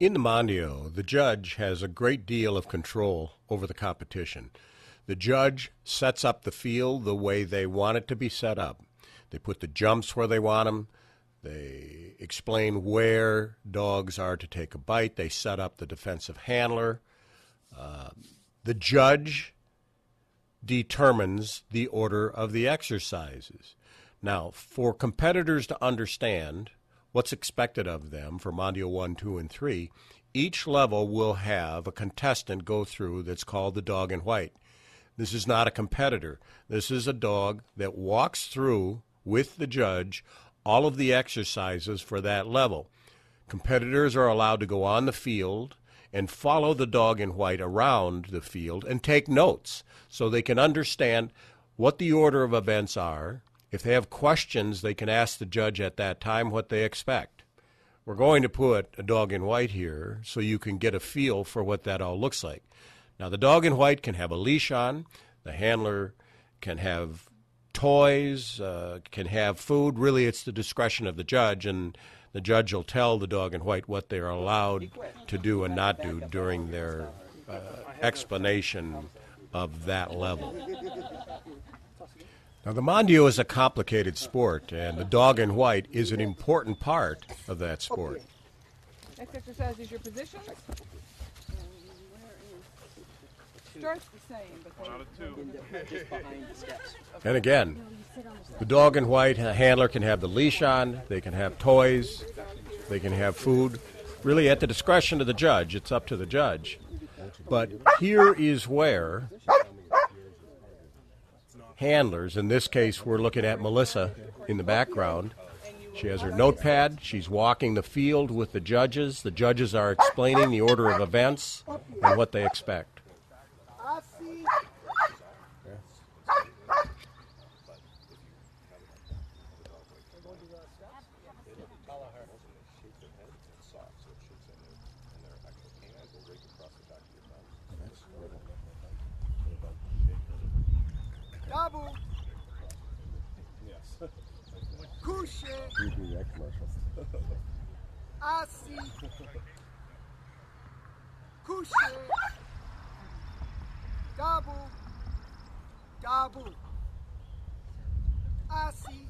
In the Mondio, the judge has a great deal of control over the competition. The judge sets up the field the way they want it to be set up. They put the jumps where they want them. They explain where dogs are to take a bite. They set up the defensive handler. Uh, the judge determines the order of the exercises. Now, for competitors to understand what's expected of them for Mondio 1, 2, and 3, each level will have a contestant go through that's called the dog in white. This is not a competitor. This is a dog that walks through with the judge all of the exercises for that level. Competitors are allowed to go on the field and follow the dog in white around the field and take notes so they can understand what the order of events are. If they have questions, they can ask the judge at that time what they expect. We're going to put a dog in white here so you can get a feel for what that all looks like. Now, the dog in white can have a leash on, the handler can have toys, uh, can have food. Really, it's the discretion of the judge, and the judge will tell the dog in white what they're allowed to do and not do during their uh, explanation of that level. Now, the Mondio is a complicated sport, and the dog in white is an important part of that sport. Next exercise is your positions. Starts the same, but they And again, the dog in white a handler can have the leash on, they can have toys, they can have food. Really, at the discretion of the judge, it's up to the judge. But here is where handlers, in this case, we're looking at Melissa in the background. She has her notepad. She's walking the field with the judges. The judges are explaining the order of events and what they expect. Debout. Couche. Assis. Couche. Debout. Debout. Assis. This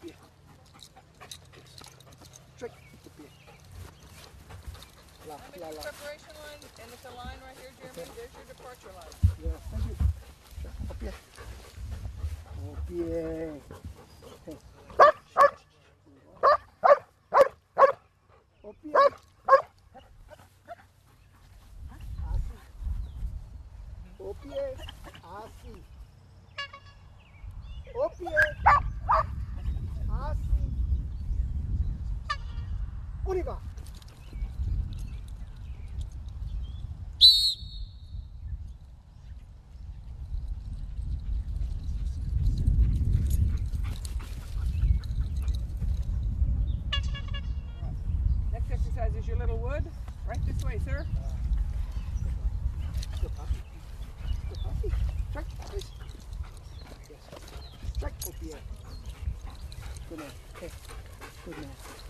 pied. Straight. Au pied. La, That la, la. preparation line, and it's a line right here, Jeremy. There's your departure line. Yeah, thank you. Au pied. Au pied. On. Next exercise is your little wood. Right this way, sir. Good puppy. Good puppy. Strike, please. Yes. Strike au pied. Good man. Okay. Good man.